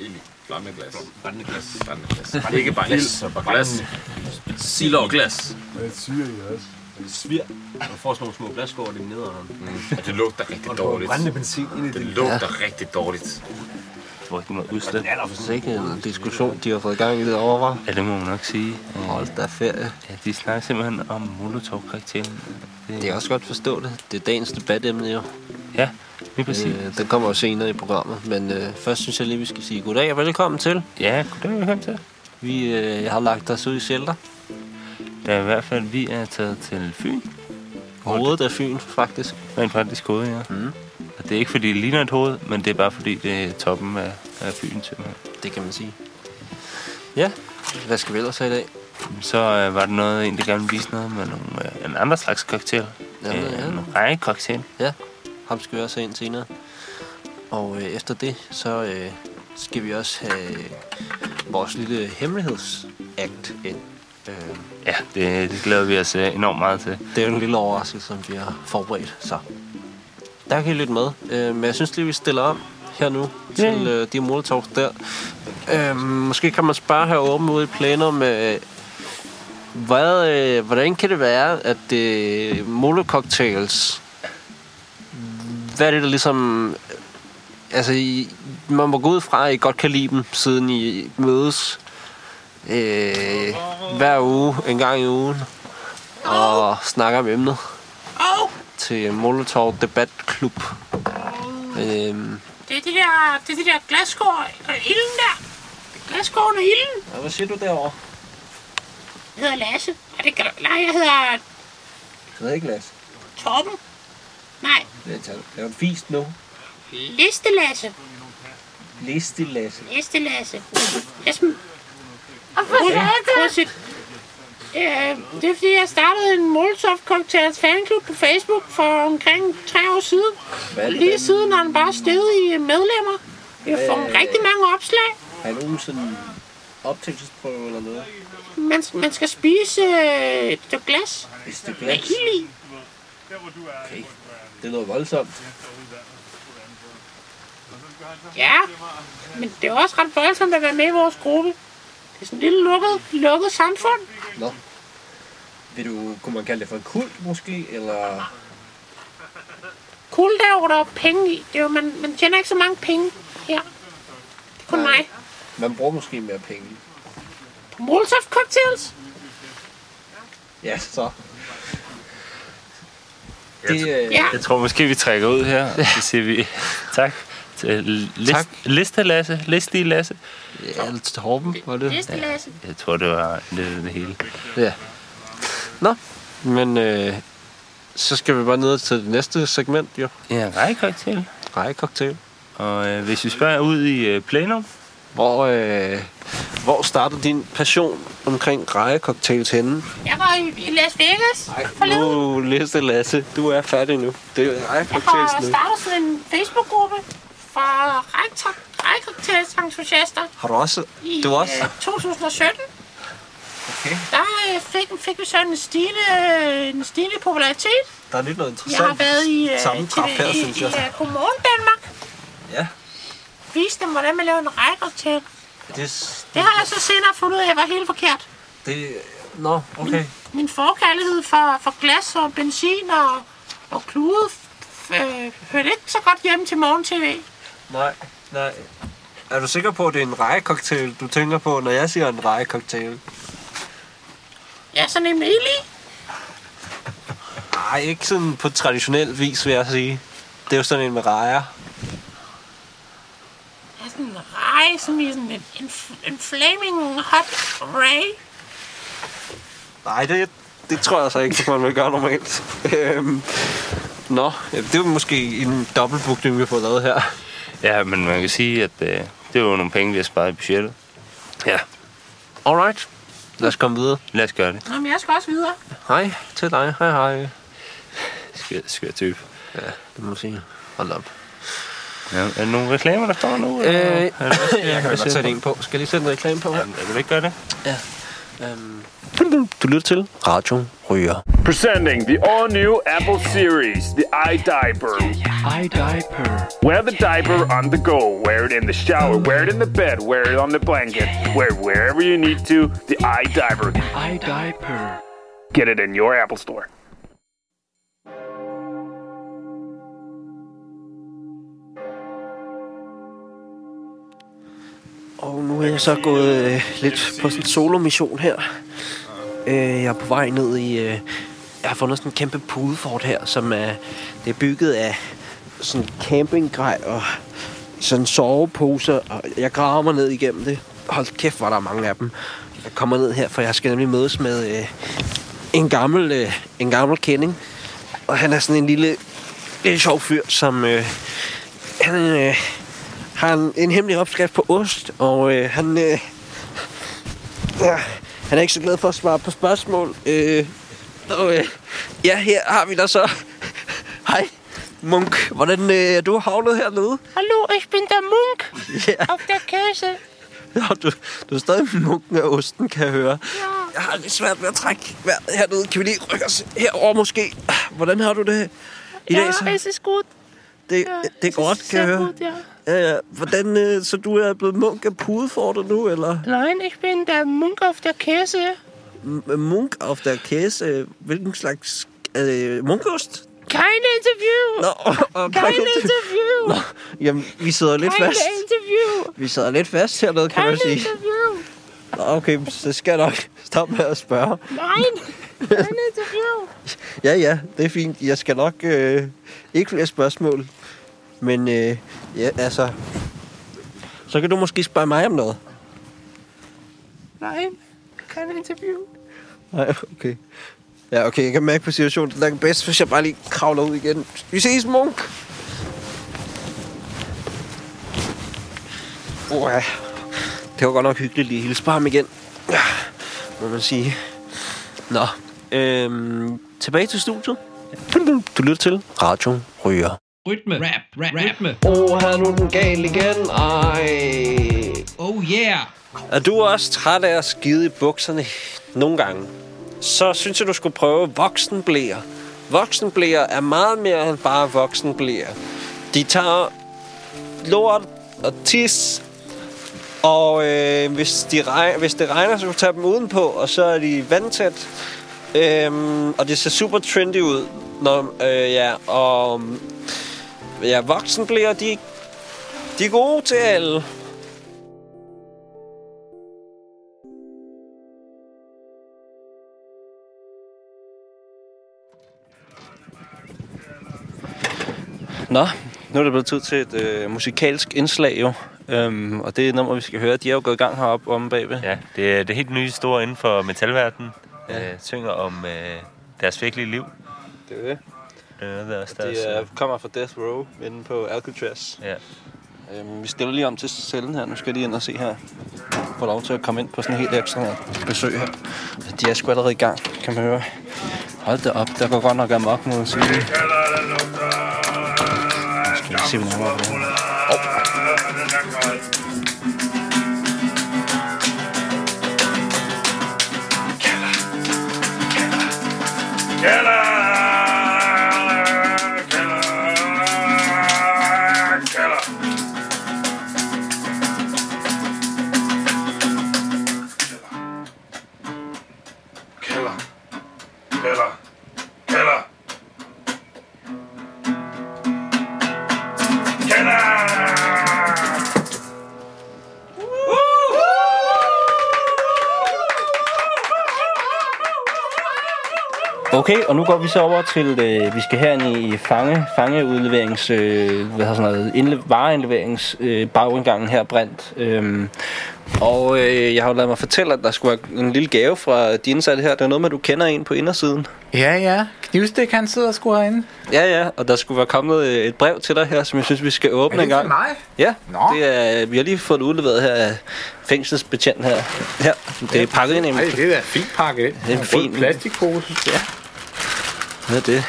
ild i. Flammeglas. Brændende glas. Brændeglas. Ikke bare ild, så bare glas. Sild over glas. Hvad syre i også? Det svir. Og får sådan nogle små glasskår i nederen. Og det lugter rigtig dårligt. Brændende benzin ind i Det det. lugter rigtig dårligt. Jeg tror ikke, det må udslæt. Det er ikke en diskussion, de har fået i gang i det over. Ja, det må man nok sige. Hold da ferie. Ja, de snakker simpelthen om Molotov-karakteren. Det kan jeg også godt forstå det. Det er dagens debatemne jo. Ja, lige præcis. Øh, den kommer jo senere i programmet. Men øh, først synes jeg lige, vi skal sige goddag og velkommen til. Ja, goddag, velkommen til. Vi øh, har lagt os ud i shelter. Ja, i hvert fald, vi er taget til Fyn. Hovedet af Fyn, faktisk. Rent faktisk hoved, ja. Mm. Og det er ikke, fordi det ligner et hoved, men det er bare, fordi det er toppen af, af Fyn, simpelthen. Det kan man sige. Ja, hvad skal vi ellers have i dag? Så øh, var der noget, en, der gerne ville vise noget med nogle, øh, en anden slags cocktail. Jamen, øh, ja. En række-cocktail. Ham skal vi også have ind senere. Og øh, efter det, så øh, skal vi også have øh, vores lille hemmelighedsakt ind. Øh, Ja, det, det glæder vi os øh, enormt meget til. det er jo en lille overraskelse, som vi har forberedt. Så der kan I lytte med. Øh, men jeg synes lige, vi stiller om her nu til Ja. øh, de molotovs der. Øh, måske kan man spørge her åbent ude i plenum, øh, hvad, øh, hvordan kan det være, at øh, molococktails, hvad er det, der ligesom... Altså, I, man må gå ud fra, at I godt kan lide dem, siden I mødes øh, hver uge, en gang i ugen, og snakker om emnet til Molotov Debatklub. Øhm, Det er det der, det er det der glasskår og ilden der. Glasskåren og ilden. ja, hvad siger du derovre? Jeg hedder Lasse. Og det kan du... Nej, jeg hedder Det er ikke Lasse. Torben. Nej, Det er en fist nu. Liste Lasse. Liste Lasse. Liste Lasse. Jeg sm... Okay. Øh, det er fordi, jeg startede en Molotov Cocktails fanklub på Facebook for omkring tre år siden. Hvad det, Lige den- siden har den bare steget i medlemmer. Har fået Øh. rigtig mange opslag. Har nogen sådan optagelsesprøve eller noget? Man, man skal spise øh, et stykke glas Et stykke med glas. ild i. Okay. Det er noget voldsomt. Ja, men det er også ret voldsomt at være med i vores gruppe. Det er sådan et lille lukket, lukket samfund. Nå. Vil du, kunne man kalde det for en kult måske, eller... Cool der, hvor der er penge i. Det er jo, man, man tjener ikke så mange penge her. Det er kun Nej. mig. Man bruger måske mere penge. På Molotov Cocktails. Ja, så. Det, øh, Ja, Jeg tror måske, vi trækker ud her. Så siger vi tak til list, Tak. Liste Lasse. Liste Lasse. ja, Torben, var det? næste Lasse. Jeg tror, det var det, det hele. Ja. Nå, men øh, så skal vi bare ned til det næste segment, jo. Ja, række-cocktail. Rejecocktail. Og øh, hvis vi spørger ud i øh, plenum, Hvor, øh, hvor startede din passion omkring rejecocktails henne? Jeg var i, i Las Vegas forleden. Nu læste Lasse. Du er færdig nu. Det er Jeg har rejecocktails nu. startet sådan en Facebook-gruppe for Rækcocktails-entusiaster Har du også? i Du også? øh, 2017. Okay. Der øh, fik, fik vi sådan en stigende, øh, en stigende popularitet. Der er lidt noget Jeg interessant. har været i, øh, sammentræf her, i, synes i, jeg. i Godmorgen Danmark. Ja. Viste dem, hvordan man laver en rækcocktail. Det, Det har jeg så senere fundet ud af, var helt forkert. det, nå, okay. Min forkærlighed for, for glas og benzin og, og klude øh, hørte ikke så godt hjem til morgen-tv. Nej, nej. Er du sikker på, at det er en rejecocktail, du tænker på, når jeg siger en rejecocktail? Ja, sådan en i. Nej, ikke sådan på traditionel vis, vil jeg sige. Det er jo sådan en med rejer. Ja, sådan rej, sådan i sådan en, en, en flaming hot ray. Nej, det, det tror jeg så ikke, man vil gøre normalt. øhm, nå, ja, det er måske en dobbeltbookning, vi har fået lavet her. ja, men man kan sige, at øh, det var nogle penge, vi har sparet i budgettet. Ja. Alright. Lad os komme videre. Lad os gøre det. Nå, men jeg skal også videre. Hej til dig. Hej, hej. Skør, skør type. Ja, det må man sige. Hold op. Ja, er der nogle reklamer, der står nu? Øh, eller? Er det- jeg kan godt sætte du? en på. Skal jeg lige sætte en reklame på her? Jamen, jeg vil ikke gøre det. Øhm, du lytter til Radio Ryger. Presenting the all new Apple series, the iDiaper. iDiaper. Wear the diaper on the go. Wear it in the shower. Wear it in the bed. Wear it on the blanket. Wear it wherever you need to. The iDiaper. iDiaper. Get it in your Apple Store. Og nu er jeg så gået øh, lidt på sådan en solo-mission her. Øh, jeg er på vej ned i... Øh, jeg har fundet sådan en kæmpe pudefort her, som er, det er bygget af sådan campinggrej og sådan soveposer. Og jeg graver mig ned igennem det. Hold kæft, var der mange af dem. Jeg kommer ned her, for jeg skal nemlig mødes med øh, en, gammel, øh, en gammel kending. Og han er sådan en lille, lille sjov fyr, som... Øh, han, øh, har en, en hemmelig opskrift på ost, og øh, han, øh, ja, han er ikke så glad for at svare på spørgsmål. Øh, og, øh, ja, her har vi da så. Hej, Munk. Hvordan øh, er du havnet hernede? Hallo, ich bin der Munk Ja, auf der Käse. ja du, du er stadig munken af osten, kan jeg høre. Ja. Jeg har lidt svært ved at trække vejret hernede. Kan vi lige rykke os herover måske? Hvordan har du det i dag? Så? Ja, es ist gut. Det, Ja, det er godt, kan jeg høre. gut, ja. Ja, ja. Hvordan, øh, så du er blevet munk af pudefortet nu, eller? Nein, ich bin der Munk auf der Käse. M- Munk auf der Käse. Hvilken slags øh, munkost? Kein Interview. Nå, og Kein Interview. Nå, jamen, vi sidder lidt Kein fast. Interview. Vi sidder lidt fast hernede, kan Kein man sige. Interview. Nå, okay, så skal jeg nok stoppe med at spørge. Nein, kein Interview. Ja, ja, det er fint. Jeg skal nok øh, ikke flere spørgsmål. Men øh, ja, altså... Så kan du måske spørge mig om noget. Nein, kein Interview. Nej, okay. Ja, okay, jeg kan mærke på situationen. Det er bedst, hvis jeg bare lige kravler ud igen. Vi ses, Munk! Oh, ja. Det var godt nok hyggeligt lige at hilse på ham igen. Ja, må man sige. Nå, øhm, tilbage til studiet. Du lytter til Radio Ryger. Rytme. Rap, rap, rytme. Åh, oh, her er nu den gal igen. Ej. Oh yeah. Er du også træt af at skide i bukserne nogle gange? Så synes jeg, du skulle prøve voksenblæer. Voksenblæer er meget mere end bare voksenblæer. De tager lort og tis, og øh, hvis, de regner, hvis det regner, så kan du tage dem udenpå, og så er de vandtæt. Øhm, og det ser super trendy ud. Når, øh, ja, og ja, voksenblæer, de, de er gode til alle. Nå, nu er det blevet tid til et øh, musikalsk indslag jo. Øhm, og det er nummer, vi skal høre. De er jo gået i gang heroppe om bagved. Ja, det er det helt nye store inden for metalverdenen. Ja. Øh, synger om øh, deres virkelige liv. Det er det. Det er noget, der er deres, De er, kommer fra Death Row inde på Alcatraz. Ja. Øhm, vi stiller lige om til cellen her. Nu skal de ind og se her. Få lov til at komme ind på sådan en helt ekstra her besøg her. De er sgu allerede i gang, kan man høre. Hold da op, der går godt nok amok mod sige. Skal vi se, hvad nærmere på det Okay, og nu går vi så over til, øh, vi skal herind i fange, fangeudleverings, øh, hvad sådan noget, indle, vareindleverings øh, bagindgangen her brændt. Øhm, og øh, jeg har jo lavet mig fortælle, at der skulle være en lille gave fra de indsatte her. Det er noget med, at du kender en på indersiden. Ja, ja. Knivstik, han sidder sgu herinde. Ja, ja, og der skulle være kommet øh, et brev til dig her, som jeg synes, vi skal åbne Er en det gang. til mig? Ja, Nå. det er, vi har lige fået det udleveret her af fængselsbetjent her. Her, det er pakket ind i en... Ej, det er da fint pakket ind. Det er en rød fin- plastikpose. Ja. Hvad er det?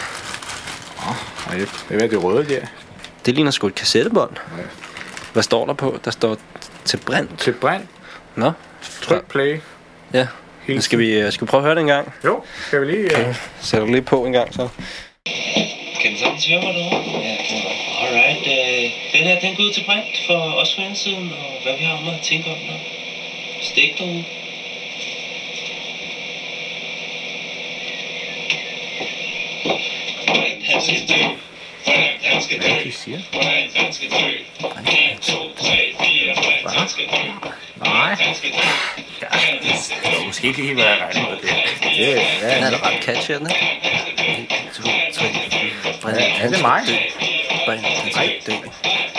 Ej, det er hvad det røde der. Det ligner sgu et kassettebånd. Hvad står der på? Der står til brændt. Til brand. Nå, Tryk play. ja. Helt Skal vi, øh, skal vi prøve at høre det en gang? Jo, skal vi lige... Uh... Sætter du lige på en gang, så. Kan du sagtens høre mig derovre? Ja, kan du Alright, øh, den her, den går ud til Brent for os indsiden, og hvad vi har om at tænke om der. Stik derude. Brent, han skal dø. Brent, han skal dø. de siger? Brent, han skal dø. 1, 2, 3, 4. Brent, han skal dø. Nej. Ja. Det var måske ikke lige, hvad jeg regnede med det. Det, ja, Den er da ret catchy, er den ikke? 1, 2, 3, 4. Ja, er det mig? Brændt, han skal dø.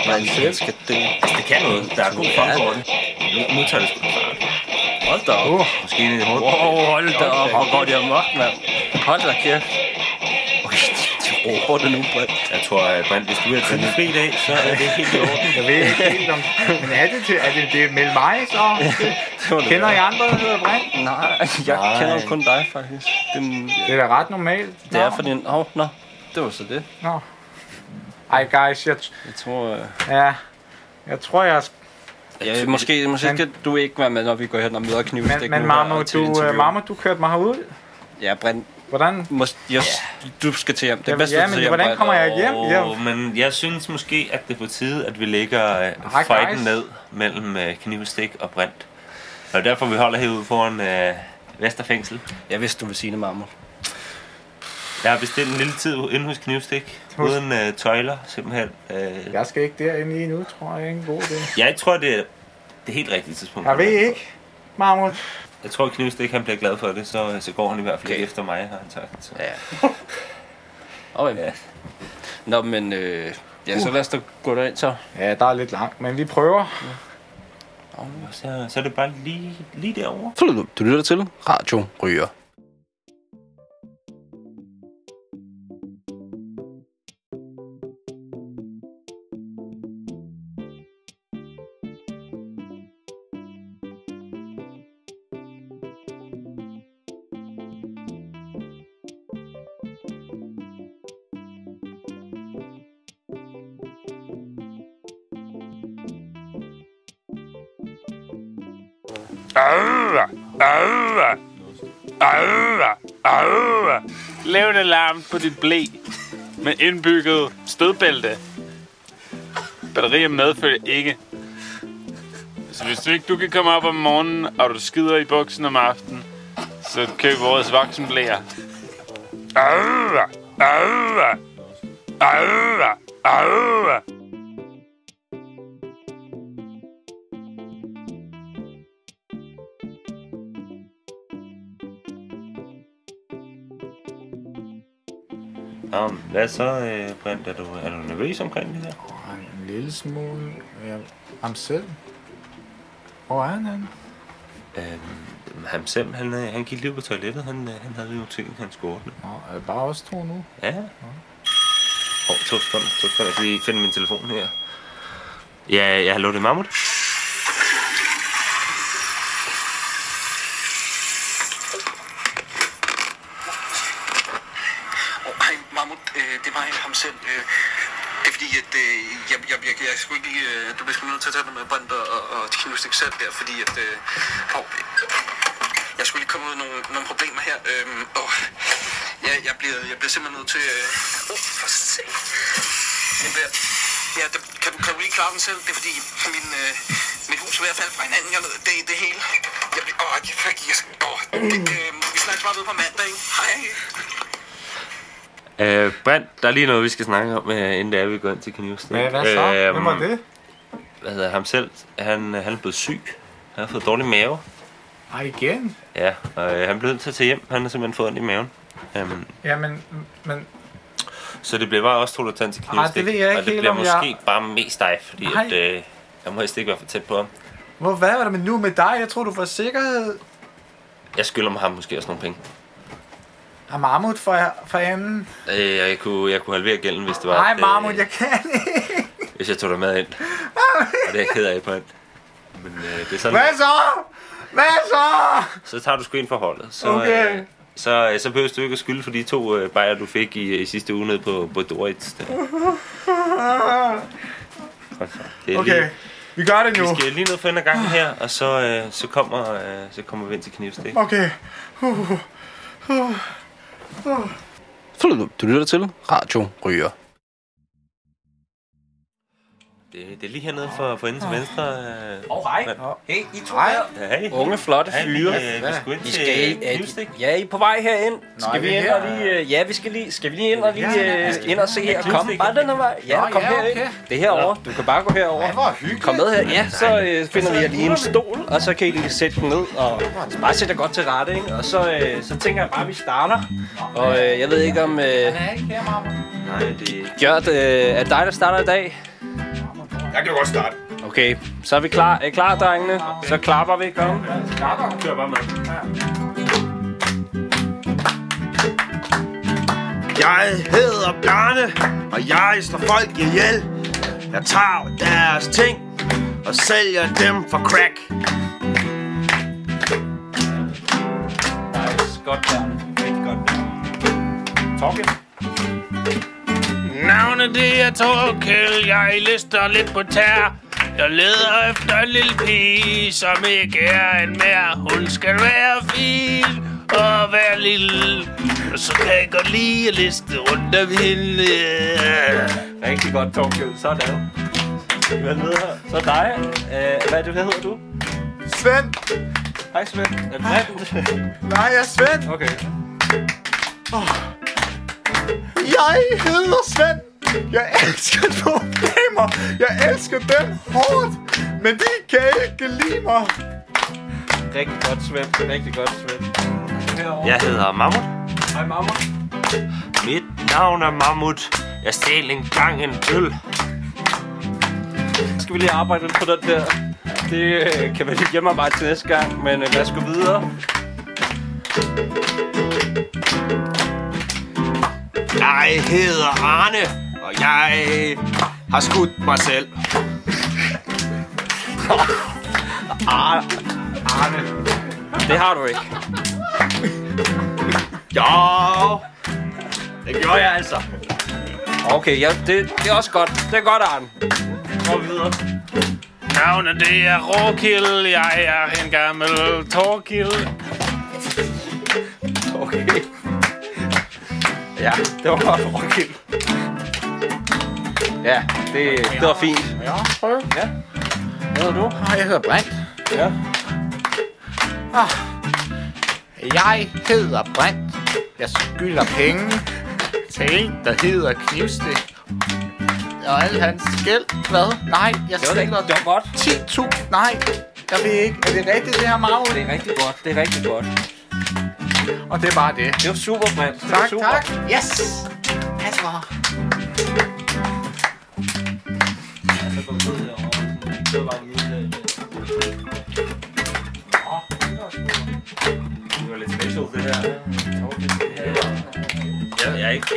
Brændt, han skal dø. Det kan noget. Der er god fart over det. Nu, tager det sgu da. Hold da op. Uh, Måske en hurtigt. Wow, hold da op. Hvor går de amok, mand. Hold da kæft. Råber det nu, Brent. Jeg tror, at Brent, hvis du er til en fri dag, så er det helt i orden. jeg ved ikke helt om... Men er det, til, er det, det er mellem mig, så? Kender I andre, der hedder Brint? Nej, jeg Nej. kender kun dig, faktisk. Det, Det er da ret normalt. det er fordi... Åh, oh, nå. Det var så det. Nå. Ej, guys, jeg, Jeg tror... Øh, ja, jeg tror, jeg... ja, måske, måske Men- skal du ikke være med, når vi går hen og møder knivstik Men, men Marmo, du, uh, Marmo, du kørte mig herud. Ja, Brent. Hvordan? Mås, yes, Du skal til hjem. Det er Ja, bedst, ja, du men til hjem, hvordan kommer jeg hjem? Ja. Oh, men jeg synes måske, at det er på tide, at vi lægger uh, fighten guys. ned mellem uh, knivstik og brint. Og derfor vi holder herude foran uh, Vesterfængsel. Jeg vidste, du ville sige det, Marmo. Jeg har bestilt en lille tid inde hos knivstik. Hos- Uden uh, tøjler, simpelthen. Uh, Jeg skal ikke derinde lige nu, tror jeg. er en god idé. jeg tror, det er det helt rigtige tidspunkt. Jeg ved ikke, Marmo. Jeg tror, at knivstik han bliver glad for det, så, så går han i hvert fald ikke efter mig, har han sagt. Så. Ja. Okay. Ja. Nå, men... Øh, ja, så lad os da gå derind, så. Ja, der er lidt langt, men vi prøver. Og så, så er det bare lige, lige derovre. Du, du lytter til Radio Ryger. Lav en alarm på dit blæ med indbygget stødbælte. Batterier medfølger ikke. Så hvis du ikke du kan komme op om morgenen, og du skider i buksen om aftenen, så køb vores voksenblæer. Arva, arva, arva, arva. Nå, hvad så, øh, Brent? Er du, er du nervøs omkring det her? Ej, en lille smule. Ja, ham selv. Hvor er han henne? Øhm, ham selv, han, øh, han gik lige på toilettet. Han, øh, han havde jo ting, han skulle ordne. Nå, er det bare os to nu? Ja. Åh, oh, to sekunder, to sekunder. Jeg skal lige finde min telefon her. Ja, ja, hallo, det er Mammut. Det ham selv. Øh, det er fordi, at øh, jeg, jeg, jeg, jeg skulle ikke lige... Øh, du bliver sgu nødt til at tage det med Brent og, og, og Knivstik selv der, fordi at... Øh, oh, jeg skulle lige komme ud af nogle, nogle problemer her. Øhm, og ja, jeg bliver, jeg bliver simpelthen nødt til... Øh, oh, for se. Jeg bliver, ja, det, kan, du, kan du lige klare den selv? Det er fordi, min, øh, mit hus er ved at falde fra hinanden. Jeg, det, det hele. Jeg bliver... Åh, jeg, jeg, jeg, åh, det, øh, vi snakkes bare ved på mandag, ikke? Hej. Øh, Brent, der er lige noget, vi skal snakke om, øh, inden det er, vi går ind til Knivstik. Hvad, hvad så? Øhm, Hvem var det? Hvad hedder ham selv? Han, han er blevet syg. Han har fået dårlig mave. Ej, igen? Ja, og øh, han blev nødt til at tage hjem. Han har simpelthen fået ondt i maven. Um, Jamen, men... så det bliver bare også to, der tager til knivstik. det ved jeg ikke Og det helt, bliver måske jeg- bare mest dig, fordi Ej. at, øh, jeg må helst ikke være for tæt på ham. Hvor, hvad var det med nu med dig? Jeg tror du får sikkerhed. Jeg skylder mig ham måske også nogle penge. Har Marmut for, for enden? Øh, jeg, kunne, jeg kunne halvere gælden, hvis det var... Nej, at, øh, Marmut, jeg kan ikke. Hvis jeg tog dig med ind. Og det er jeg ked af, Brent. Men øh, det er sådan, Hvad så? Hvad så? så tager du sgu ind for holdet. Så, Okay. øh, så, øh, så behøver du ikke at skylde for de to øh, bajer, du fik i, i sidste uge nede på, på Dorits. Der. Det er Okay. lige, Vi gør det nu. Vi skal lige ned for en af gangen her, og så, øh, så, kommer, øh, så kommer vi ind til knivstik. Okay. Uh, uh, uh. Du lytter til Radio Ryger. Det, det er lige hernede for, for enden til venstre. Øh. Åh, hej. Hey, I to Hej. hey. Unge, flotte fyre. øh, vi skulle ind Vi til skal, øh, knivstik. ja, I er på vej herind. er Skal vi vi ind og lige, øh, ja, vi skal lige, skal vi lige ind og lige Ja, øh, ind og se her. Kom, bare den her vej. Ja, kom ja, herind. Det er herovre. Du kan bare gå herover. Hvor hyggeligt. Kom med her. Ja, så øh, finder vi jer lige en stol, og så kan I lige sætte den ned og bare sætte jer godt til rette, ikke? Og så, øh, så tænker jeg bare, at vi starter. Og øh, jeg ved ikke om... Øh, Er? Nej, det Gjort, øh, er dig, der starter i dag? Jeg kan godt starte. Okay, så er vi klar. Er I klar, drengene? Så klapper vi. Kom. kører bare med. Jeg hedder Bjarne, og jeg slår folk ihjel. Jeg tager deres ting og sælger dem for crack. Navnet det er Torkel, jeg lister lidt på tær. Jeg leder efter en lille pige, som ikke er en mere. Hun skal være fin og være lille. Og så kan jeg godt lide at liste rundt om hende. Rigtig godt, Torkel. Sådan. Hvad nede her? Så dig. Øh, hvad er det, hvad hedder du? Svend. Hej, Svend. Er det Brand? Nej, jeg er Svend. Okay. Jeg hedder Svend. Jeg elsker problemer. Jeg elsker dem hårdt. Men de kan ikke lide mig. Rigtig godt, Svend. Rigtig godt, Svend. Herovre. Jeg hedder Mammut. Hej, mamma. Mit navn er Mammut. Jeg stjal engang en øl. Skal vi lige arbejde lidt på den der? Det øh, kan være lidt hjemmearbejde til næste gang, men øh, lad os gå videre. Jeg hedder Arne, og jeg har skudt mig selv. Ah, det har du ikke. Jo, det gjorde jeg altså. Okay, ja, det, det er også godt. Det er godt, Arne. Gå videre. Navnet det er Råkild, jeg er en gammel Torkild. Okay. Ja, det var Råkild. Ja, det, det var fint. Ja, prøv. Ja. Hvad hedder du? Jeg hedder Brint. Ja. Ah. Jeg hedder Brint. Jeg skylder penge til en, der hedder Knivstik. Og alle hans gæld. Hvad? Nej, jeg Det var, skylder det var godt. 10.000. Nej, jeg ved ikke. Er det rigtigt, det her, Mauro? Det er rigtig godt. Det er rigtig godt. Og det er bare det. Det var super, Brent. Var Tak, tak. Yes.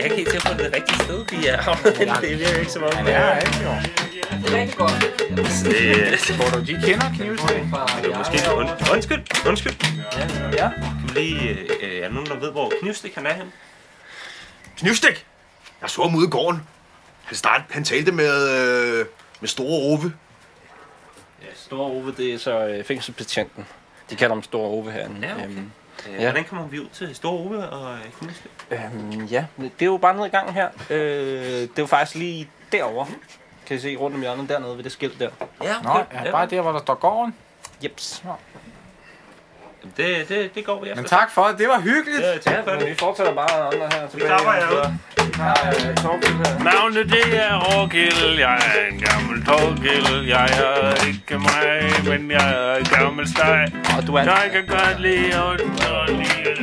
Jeg, er ikke, er ikke på, at det er det rigtige sted, vi er havnet henne. Det virker ikke som om. Det er ikke, jo. Det er rigtig godt. Det, Tror du, de kender Knivstik? måske, und, undskyld, undskyld. Ja. Kan du lige, øh, er der nogen, der ved, hvor knivstik han er henne? Knivstik! Jeg så ham ude i gården. Han, start, han talte med, øh, med store Ove. Ja, Store Ove, det er så øh, fængselsbetjenten. De kalder ham Store Ove herinde. Ja, okay. Øhm, Øh, Ja. Hvordan kommer vi ud til Store Ove og øh, knivstik? øhm, ja, det er jo bare nede i gangen her. Øh, det er jo faktisk lige derovre. Kan I se rundt om hjørnet dernede ved det skilt der. Ja, Nå, ja, bare der, hvor der står gården. Jeps. Det, det, det går vi efter. Men tak for det. Det var hyggeligt. Ja, tak for det. vi fortsætter bare andre her tilbage. klapper jer ud. Navnet det er Råkild, jeg er en gammel Torkild. Jeg er ikke mig, men jeg er en gammel steg. Og du er Jeg kan godt lide at godt lide